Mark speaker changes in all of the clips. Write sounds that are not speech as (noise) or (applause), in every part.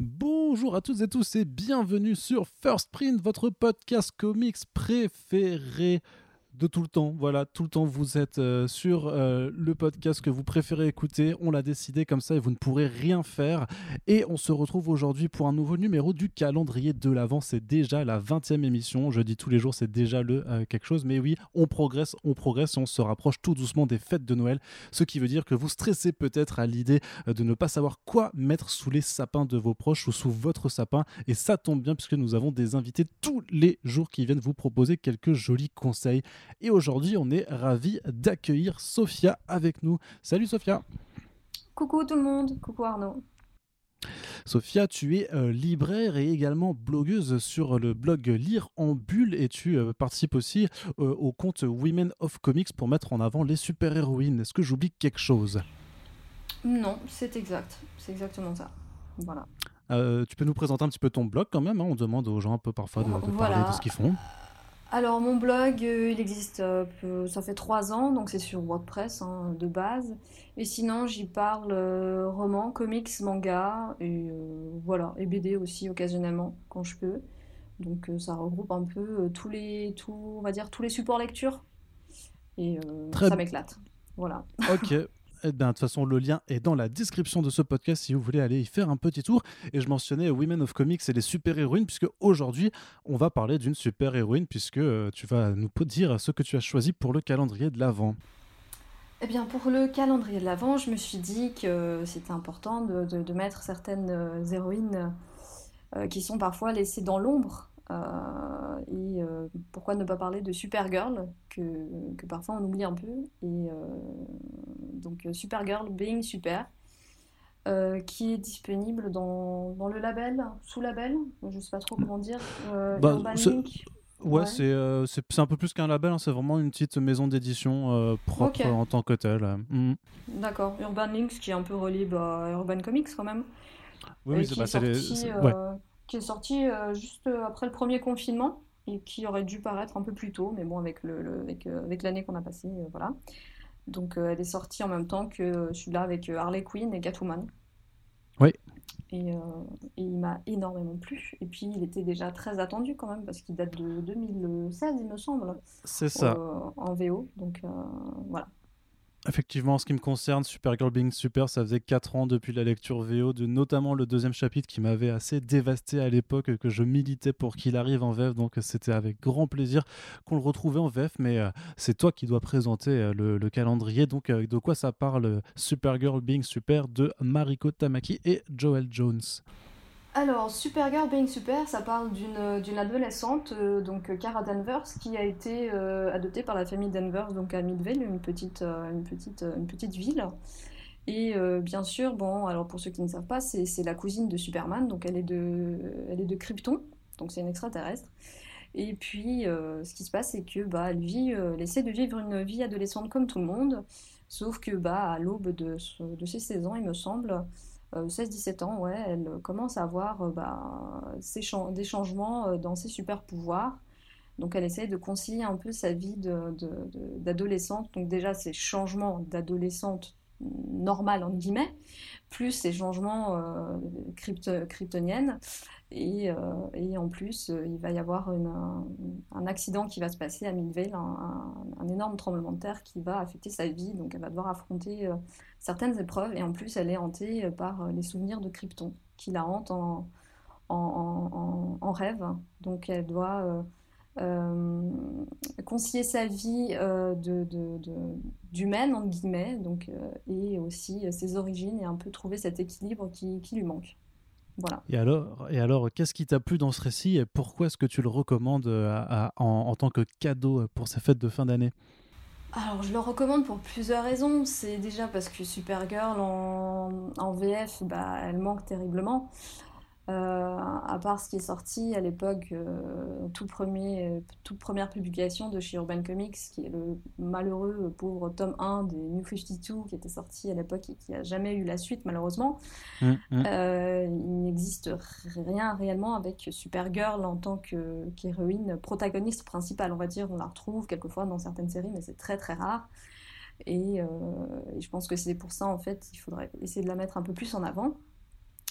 Speaker 1: Bonjour à toutes et tous et bienvenue sur First Print, votre podcast comics préféré de tout le temps. Voilà, tout le temps vous êtes euh, sur euh, le podcast que vous préférez écouter. On l'a décidé comme ça et vous ne pourrez rien faire. Et on se retrouve aujourd'hui pour un nouveau numéro du calendrier de l'Avent. C'est déjà la 20e émission. Je dis tous les jours, c'est déjà le euh, quelque chose. Mais oui, on progresse, on progresse on se rapproche tout doucement des fêtes de Noël. Ce qui veut dire que vous stressez peut-être à l'idée de ne pas savoir quoi mettre sous les sapins de vos proches ou sous votre sapin. Et ça tombe bien puisque nous avons des invités tous les jours qui viennent vous proposer quelques jolis conseils. Et aujourd'hui, on est ravi d'accueillir Sophia avec nous. Salut Sophia.
Speaker 2: Coucou tout le monde, coucou Arnaud.
Speaker 1: Sophia, tu es euh, libraire et également blogueuse sur le blog Lire en Bulle et tu euh, participes aussi euh, au compte Women of Comics pour mettre en avant les super-héroïnes. Est-ce que j'oublie quelque chose?
Speaker 2: Non, c'est exact. C'est exactement ça. Voilà.
Speaker 1: tu peux nous présenter un petit peu ton blog quand même hein? On demande aux gens un peu parfois de, parler de ce qu'ils font.
Speaker 2: Alors mon blog, euh, il existe, euh, ça fait trois ans, donc c'est sur WordPress hein, de base. Et sinon, j'y parle euh, romans, comics, manga, et voilà, et BD aussi occasionnellement quand je peux. Donc ça regroupe un peu tous les, tout, on va dire tous les supports lecture. Et ça m'éclate. Voilà.
Speaker 1: Ok, (laughs) Eh bien, de toute façon, le lien est dans la description de ce podcast si vous voulez aller y faire un petit tour. Et je mentionnais Women of Comics et les super-héroïnes, puisque aujourd'hui, on va parler d'une super-héroïne, puisque euh, tu vas nous dire ce que tu as choisi pour le calendrier de l'Avent.
Speaker 2: Eh bien, pour le calendrier de l'Avent, je me suis dit que c'était important de, mettre certaines euh, héroïnes euh, qui sont parfois laissées dans l'ombre euh, et euh, pourquoi ne pas parler de Supergirl, que, que parfois on oublie un peu. Et euh, donc Supergirl Being Super, qui est disponible dans, dans, le label, sous label, je sais pas trop comment dire, bah,
Speaker 1: Ouais, c'est c'est un peu plus qu'un label, hein, c'est vraiment une petite maison d'édition propre en tant que telle.
Speaker 2: Mm. D'accord, Urban Links qui est un peu relié à Urban Comics quand même.
Speaker 1: Oui, c'est bah, les... ouais
Speaker 2: qui est sorti euh, juste euh, après le premier confinement et qui aurait dû paraître un peu plus tôt, mais bon, avec le, avec, euh, avec l'année qu'on a passée, voilà. Donc elle est sortie en même temps que celui-là avec Harley Quinn et Catwoman.
Speaker 1: Oui.
Speaker 2: Et, il m'a énormément plu. Et puis il était déjà très attendu quand même, parce qu'il date de 2016, il me semble.
Speaker 1: C'est ça.
Speaker 2: en VO. Donc voilà.
Speaker 1: Effectivement, en ce qui me concerne, Supergirl Being Super, ça faisait 4 ans depuis la lecture VO, de notamment le deuxième chapitre qui m'avait assez dévasté à l'époque, que je militais pour qu'il arrive en VF, donc c'était avec grand plaisir qu'on le retrouvait en VF, mais euh, c'est toi qui dois présenter euh, le, calendrier, donc euh, de quoi ça parle Supergirl Being Super de Mariko Tamaki et Joel Jones?
Speaker 2: Alors, Supergirl Being Super, ça parle d'une adolescente, euh, donc Cara Danvers, qui a été euh, adoptée par la famille Danvers, donc à Midvale, une petite, euh, une petite, une petite ville. Et bien sûr, bon, alors pour ceux qui ne savent pas, c'est la cousine de Superman, donc elle est de, elle est de Krypton, donc c'est une extraterrestre. Et puis, ce qui se passe, c'est que bah, elle, vit, essaie de vivre une vie adolescente comme tout le monde, sauf que bah, à l'aube de, de ses 16 ans, il me semble, 16-17 euh, ans, ouais, elle commence à avoir euh, bah, des changements euh, dans ses super pouvoirs. Donc elle essaie de concilier un peu sa vie d'adolescente. Donc déjà ces changements d'adolescente normale, entre guillemets, plus ces changements kryptoniennes. Et, en plus, il va y avoir un, accident qui va se passer à Midvale, un, énorme tremblement de terre qui va affecter sa vie. Donc elle va devoir affronter certaines épreuves, et en plus elle est hantée euh, par euh, les souvenirs de Krypton, qui la hante en, en, en, rêve. Donc elle doit euh, concilier sa vie de, d'humaine, entre guillemets, donc, et aussi ses origines, et un peu trouver cet équilibre qui, qui lui manque. Voilà.
Speaker 1: Et alors, et alors qu'est-ce qui t'a plu dans ce récit et pourquoi est-ce que tu le recommandes en, en, tant que cadeau pour ces fêtes de fin d'année?
Speaker 2: Alors, je le recommande pour plusieurs raisons. C'est déjà parce que Supergirl en, VF, bah, elle manque terriblement. Euh, à part ce qui est sorti à l'époque, euh, tout premier, toute première publication de chez Urban Comics, qui est le malheureux pauvre tome 1 des New 52 qui était sorti à l'époque et qui n'a jamais eu la suite malheureusement. Mmh, mmh. Euh, il n'existe rien réellement avec Supergirl en tant qu'héroïne protagoniste principale, on va dire. On la retrouve quelquefois dans certaines séries, mais c'est très très rare. Et, et je pense que c'est pour ça en fait, il faudrait essayer de la mettre un peu plus en avant.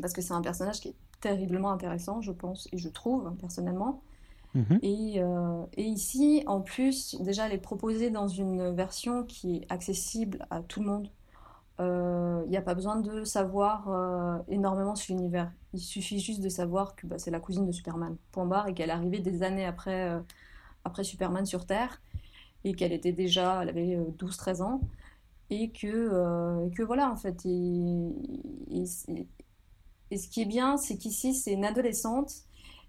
Speaker 2: parce que c'est un personnage qui est terriblement intéressant, je pense, et je trouve, personnellement.
Speaker 1: Mhm.
Speaker 2: Et, euh, et ici, en plus, déjà, elle est proposée dans une version qui est accessible à tout le monde. Il n'y a pas besoin de savoir euh, énormément sur l'univers. Il suffit juste de savoir que bah, c'est la cousine de Superman, point barre, et qu'elle est arrivée des années après, euh, après Superman sur Terre, et qu'elle était déjà, elle avait 12-13 ans, et que, que voilà, en fait. Et, et, et ce qui est bien, c'est qu'ici, c'est une adolescente.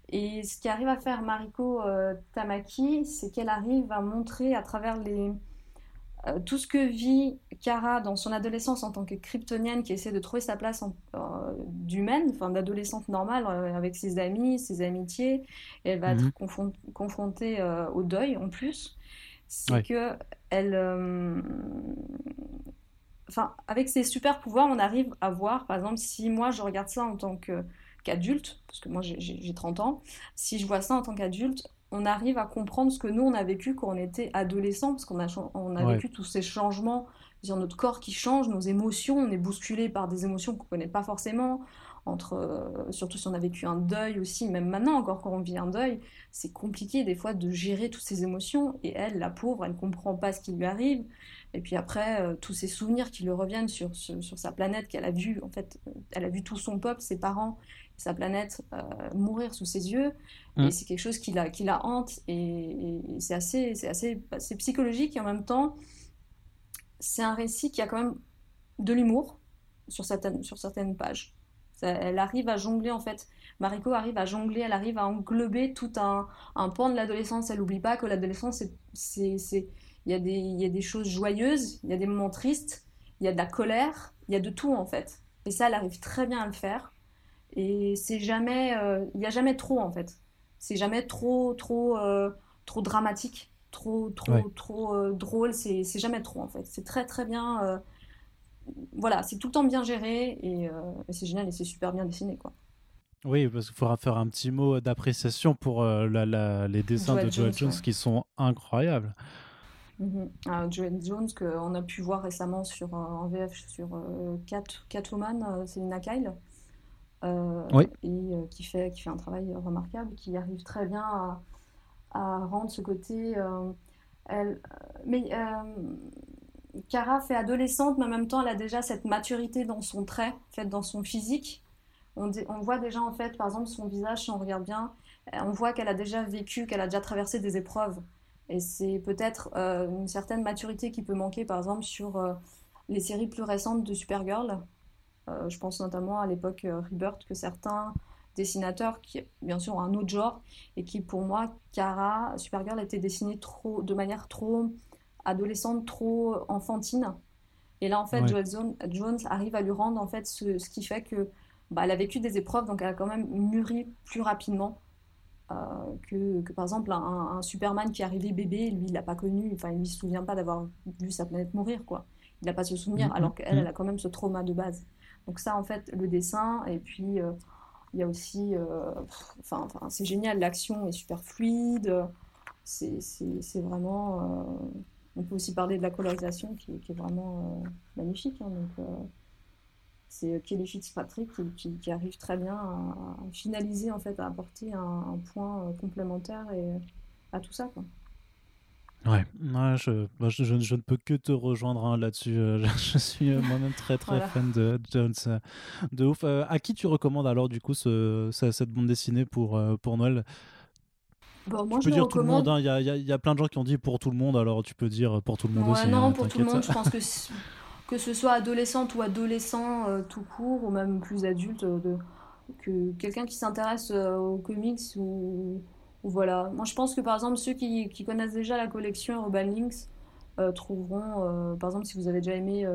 Speaker 2: Et ce qui arrive à faire Mariko euh, Tamaki, c'est qu'elle arrive à montrer à travers les, euh, tout ce que vit Kara dans son adolescence en tant que kryptonienne qui essaie de trouver sa place euh, d'humaine, enfin d'adolescente normale avec ses amis, ses amitiés. Et elle va être mhm. confrontée au deuil en plus. C'est que elle, enfin, avec ces super pouvoirs, on arrive à voir, par exemple, si moi je regarde ça en tant qu'adulte, parce que moi j'ai 30 ans, si je vois ça en tant qu'adulte, on arrive à comprendre ce que nous on a vécu quand on était adolescent, parce qu'on a, on a vécu tous ces changements, dire notre corps qui change, nos émotions, on est bousculé par des émotions qu'on connaît pas forcément, entre, euh, surtout si on a vécu un deuil aussi, même maintenant encore quand on vit un deuil, c'est compliqué des fois de gérer toutes ces émotions, et elle, la pauvre, elle comprend pas ce qui lui arrive, et puis après, euh, tous ces souvenirs qui lui reviennent sur, sur, sa planète qu'elle a vu, en fait, euh, elle a vu tout son peuple, ses parents, sa planète euh, mourir sous ses yeux. Et mm. c'est quelque chose qui la, qui la hante. Et, c'est assez, c'est assez c'est psychologique et en même temps, c'est un récit qui a quand même de l'humour sur certaines, sur certaines pages. elle arrive à jongler, en fait. Mariko arrive à jongler, elle arrive à englober tout un, un pan de l'adolescence. Elle n'oublie pas que l'adolescence, c'est il y, a des, il y a des choses joyeuses, il y a des moments tristes, il y a de la colère, il y a de tout en fait. Et ça, elle arrive très bien à le faire. Et c'est jamais, euh, il n'y a jamais trop en fait. C'est jamais trop, trop, euh, trop dramatique, trop, trop, trop euh, drôle. C'est jamais trop en fait. C'est très, très bien. voilà, c'est tout le temps bien géré et, c'est génial et c'est super bien dessiné quoi.
Speaker 1: Oui, parce qu'il faudra faire un petit mot d'appréciation pour la, les dessins de Joel Jones, qui sont incroyables.
Speaker 2: Mm Jones, qu'on a pu voir récemment sur, euh, en VF sur euh, Cat, Catwoman, euh, une Kyle, et qui, fait, qui fait un travail remarquable, qui arrive très bien à, à rendre ce côté. elle, mais Kara fait adolescente, mais en même temps, elle a déjà cette maturité dans son trait, fait, dans son physique. On, on, voit déjà, en fait, par exemple, son visage, si on regarde bien, on voit qu'elle a déjà vécu, qu'elle a déjà traversé des épreuves. Et c'est peut-être euh, une certaine maturité qui peut manquer, par exemple, sur euh, les séries plus récentes de Supergirl. Euh, je pense notamment à l'époque Rebirth, que certains dessinateurs, qui bien sûr ont un autre genre, et qui pour moi, Kara, Supergirl était dessinée trop, de manière trop adolescente, trop enfantine. Et là, en fait, Joel Jones arrive à lui rendre en fait ce, ce qui fait que bah, elle a vécu des épreuves, donc elle a quand même mûri plus rapidement. Euh, que, par exemple un, Superman qui est arrivé bébé, lui il l'a pas connu, enfin il ne se souvient pas d'avoir vu sa planète mourir quoi. Il n'a pas ce souvenir, mm-hmm. alors qu'elle elle a quand même ce trauma de base. Donc ça en fait le dessin et puis euh, il y a aussi, euh, enfin, c'est génial, l'action est super fluide, c'est vraiment, on peut aussi parler de la colorisation qui, est vraiment magnifique. Hein, donc, c'est Kelly Fitzpatrick qui, qui, arrive très bien à, finaliser, en fait, à apporter un, point euh, complémentaire et, à tout ça. Quoi.
Speaker 1: Ouais, je, je, je, ne peux que te rejoindre hein, là-dessus. Euh, (laughs) je, suis euh, moi-même très très fan de Jones. De ouf. à qui tu recommandes alors du coup ce, cette bande dessinée pour, pour Noël?
Speaker 2: Bon, moi,
Speaker 1: tu peux dire tout le monde, hein. il y, a, y, a, plein de gens qui ont dit pour tout le monde, alors tu peux dire pour tout le monde aussi.
Speaker 2: Non, hein, pour tout le monde, je pense que (laughs) que ce soit adolescente ou adolescent euh, tout court, ou même plus adulte, euh, de, que quelqu'un qui s'intéresse euh, aux comics ou, voilà. Moi, je pense que par exemple, ceux qui, qui connaissent déjà la collection Urban Links trouveront, par exemple, si vous avez déjà aimé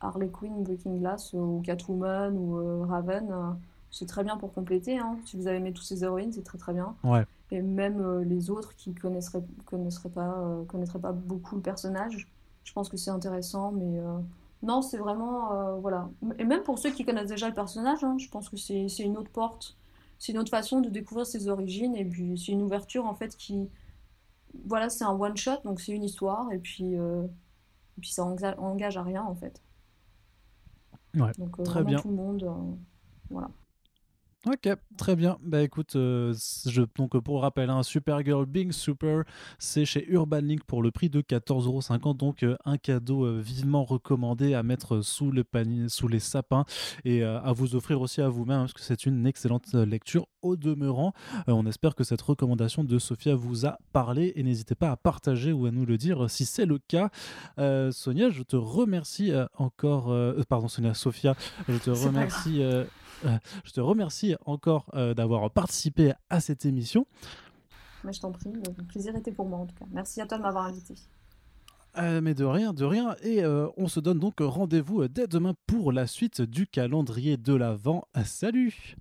Speaker 2: Harley Quinn, Breaking Glass ou Catwoman ou Raven, c'est très bien pour compléter. Hein. Si vous avez aimé tous ces héroïnes, c'est très très bien.
Speaker 1: Ouais.
Speaker 2: Et même les autres qui connaisseraient, connaisseraient, pas, connaîtraient pas beaucoup le personnage, je pense que c'est intéressant, mais euh, non, c'est vraiment. Euh, voilà. Et même pour ceux qui connaissent déjà le personnage, hein, je pense que c'est une autre porte. C'est une autre façon de découvrir ses origines, et puis c'est une ouverture en fait qui. Voilà, c'est un one-shot, donc c'est une histoire, et puis, euh, et puis ça engage, à rien en fait.
Speaker 1: Ouais, donc, très bien.
Speaker 2: Tout le monde. Voilà.
Speaker 1: Ok, très bien. Bah écoute, euh, je, donc pour rappel, un Supergirl Being Super, c'est chez Urban Link pour le prix de 14,50€. Donc euh, un cadeau euh, vivement recommandé à mettre sous le panier, sous les sapins et à vous offrir aussi à vous-même parce que c'est une excellente lecture au demeurant. on espère que cette recommandation de Sophia vous a parlé et n'hésitez pas à partager ou à nous le dire si c'est le cas. Sonia, je te remercie encore. pardon, Sonia, Sophia, je te remercie. Euh, je te remercie encore euh, d'avoir participé à cette émission.
Speaker 2: Mais je t'en prie, le plaisir était pour moi en tout cas. Merci à toi de m'avoir invité.
Speaker 1: Euh, mais de rien, de rien. Et on se donne donc rendez-vous dès demain pour la suite du calendrier de l'Avent. Salut